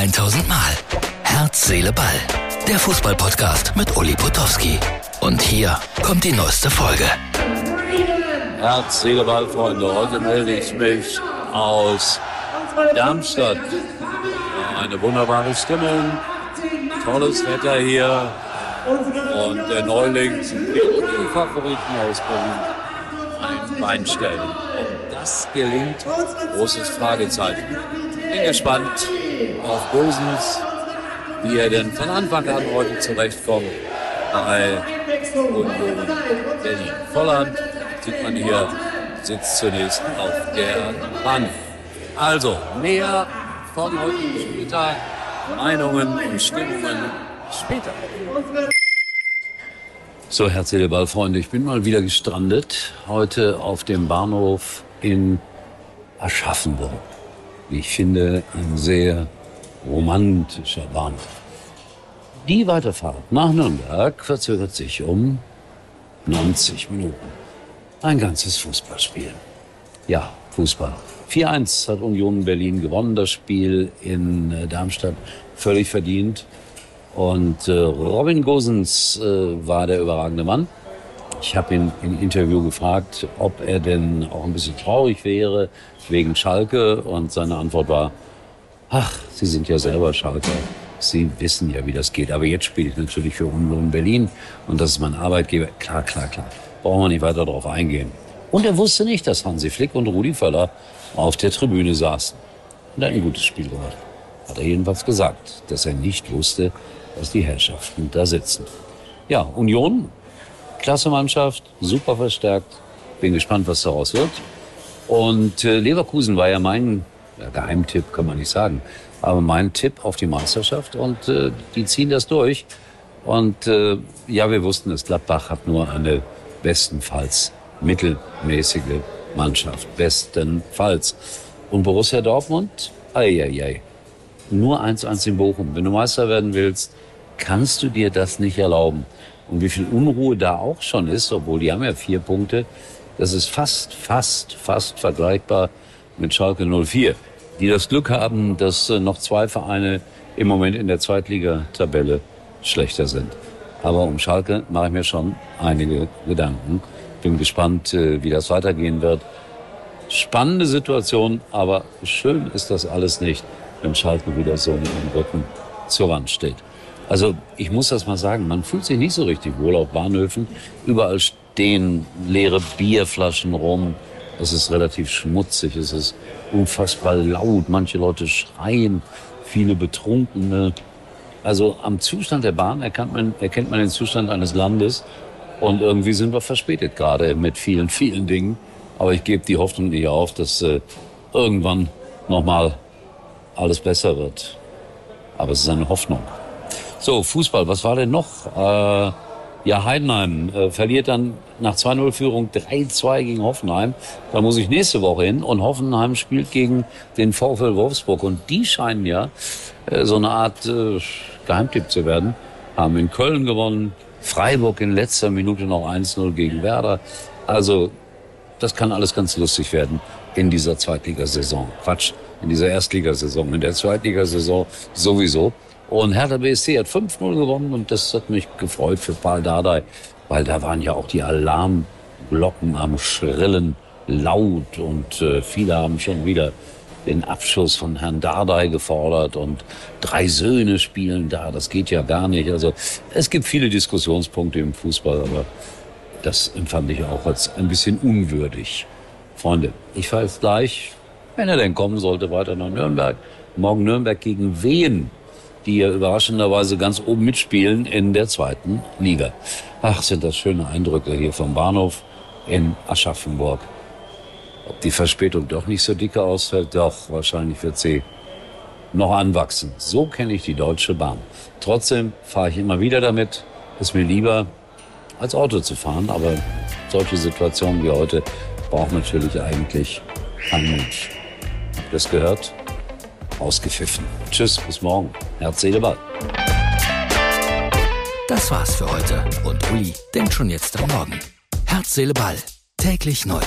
1000 Mal. Herz, Seele, Ball. Der Fußballpodcast mit Uli Potowski. Und hier kommt die neueste Folge. Herz, Seele, Ball, Freunde. Heute melde ich mich aus Darmstadt. Eine wunderbare Stimmung, tolles Wetter hier und der Neuling die Favoriten aus Berlin ein Bein stellen. Ob das gelingt, großes Fragezeichen. Bin gespannt auf Bosens, wie er denn von Anfang an heute zurechtkommt bei Union Berlin. Volland sieht man hier, sitzt zunächst auf der Bank. Also, mehr von heutigen Spieltag, Meinungen und Stimmungen später. So, herzliche Ballfreunde, ich bin mal wieder gestrandet. Heute auf dem Bahnhof in Aschaffenburg. Wie ich finde, ein sehr romantischer Bahnhof. Die Weiterfahrt nach Nürnberg verzögert sich um 90 Minuten. Ein ganzes Fußballspiel. Ja, Fußball. 4-1 hat Union Berlin gewonnen, das Spiel in äh, Darmstadt. Völlig verdient. Und äh, Robin Gosens äh, war der überragende Mann. Ich habe ihn im Interview gefragt, ob er denn auch ein bisschen traurig wäre wegen Schalke. Und seine Antwort war, ach, Sie sind ja selber Schalke. Sie wissen ja, wie das geht. Aber jetzt spiele ich natürlich für Union Berlin. Und das ist mein Arbeitgeber. Klar, klar, klar. Brauchen wir nicht weiter darauf eingehen. Und er wusste nicht, dass Hansi Flick und Rudi Völler auf der Tribüne saßen. Und ein gutes Spiel gemacht. Hat er jedenfalls gesagt, dass er nicht wusste, dass die Herrschaften da sitzen. Ja, Union, klasse Mannschaft, super verstärkt. Bin gespannt, was daraus wird. Und äh, Leverkusen war ja mein ja, Geheimtipp, kann man nicht sagen, aber mein Tipp auf die Meisterschaft. Und äh, die ziehen das durch. Und äh, ja, wir wussten es, Gladbach hat nur eine bestenfalls mittelmäßige Mannschaft. Bestenfalls. Und Borussia Dortmund? Eieiei. Nur 1-1 in Bochum. Wenn du Meister werden willst, kannst du dir das nicht erlauben. Und wie viel Unruhe da auch schon ist, obwohl die haben ja vier Punkte, das ist fast, fast, fast vergleichbar mit Schalke 04, die das Glück haben, dass noch zwei Vereine im Moment in der Zweitligatabelle schlechter sind. Aber um Schalke mache ich mir schon einige Gedanken. Bin gespannt, äh, wie das weitergehen wird. Spannende Situation, aber schön ist das alles nicht, wenn Schalke wieder so mit dem Rücken zur Wand steht. Also ich muss das mal sagen, man fühlt sich nicht so richtig wohl auf Bahnhöfen. Überall stehen leere Bierflaschen rum. Es ist relativ schmutzig, es ist unfassbar laut. Manche Leute schreien, viele Betrunkene. Also am Zustand der Bahn erkennt man, erkennt man den Zustand eines Landes. Und irgendwie sind wir verspätet gerade mit vielen, vielen Dingen. Aber ich gebe die Hoffnung nicht auf, dass äh, irgendwann nochmal alles besser wird. Aber es ist eine Hoffnung. So, Fußball, was war denn noch? Äh, ja, Heidenheim äh, verliert dann nach 2-0-Führung 3-2 gegen Hoffenheim. Da muss ich nächste Woche hin. Und Hoffenheim spielt gegen den VfL Wolfsburg. Und die scheinen ja äh, so eine Art äh, Geheimtipp zu werden. Haben in Köln gewonnen. Freiburg in letzter Minute noch 1-0 gegen Werder. Also, das kann alles ganz lustig werden in dieser Zweitligasaison. Quatsch, in dieser Erstligasaison. In der Zweitligasaison sowieso. Und Hertha BSC hat 5-0 gewonnen und das hat mich gefreut für Paul Dardai, weil da waren ja auch die Alarmglocken am Schrillen laut und äh, viele haben schon wieder den Abschuss von Herrn Dardai gefordert und drei Söhne spielen da, das geht ja gar nicht. Also es gibt viele Diskussionspunkte im Fußball, aber das empfand ich auch als ein bisschen unwürdig. Freunde, ich fahre jetzt gleich, wenn er denn kommen sollte, weiter nach Nürnberg. Morgen Nürnberg gegen wen? Die ja überraschenderweise ganz oben mitspielen in der zweiten Liga. Ach, sind das schöne Eindrücke hier vom Bahnhof in Aschaffenburg. Ob die Verspätung doch nicht so dicke ausfällt, doch, wahrscheinlich wird sie noch anwachsen. So kenne ich die Deutsche Bahn. Trotzdem fahre ich immer wieder damit. Ist mir lieber, als Auto zu fahren. Aber solche Situationen wie heute braucht natürlich eigentlich kein Mensch. Habt ihr das gehört? Ausgepfiffen. Tschüss, bis morgen. Herz, Seele, Ball. Das war's für heute und Uli denkt schon jetzt am Morgen. Herz, Seele, Ball. Täglich neu.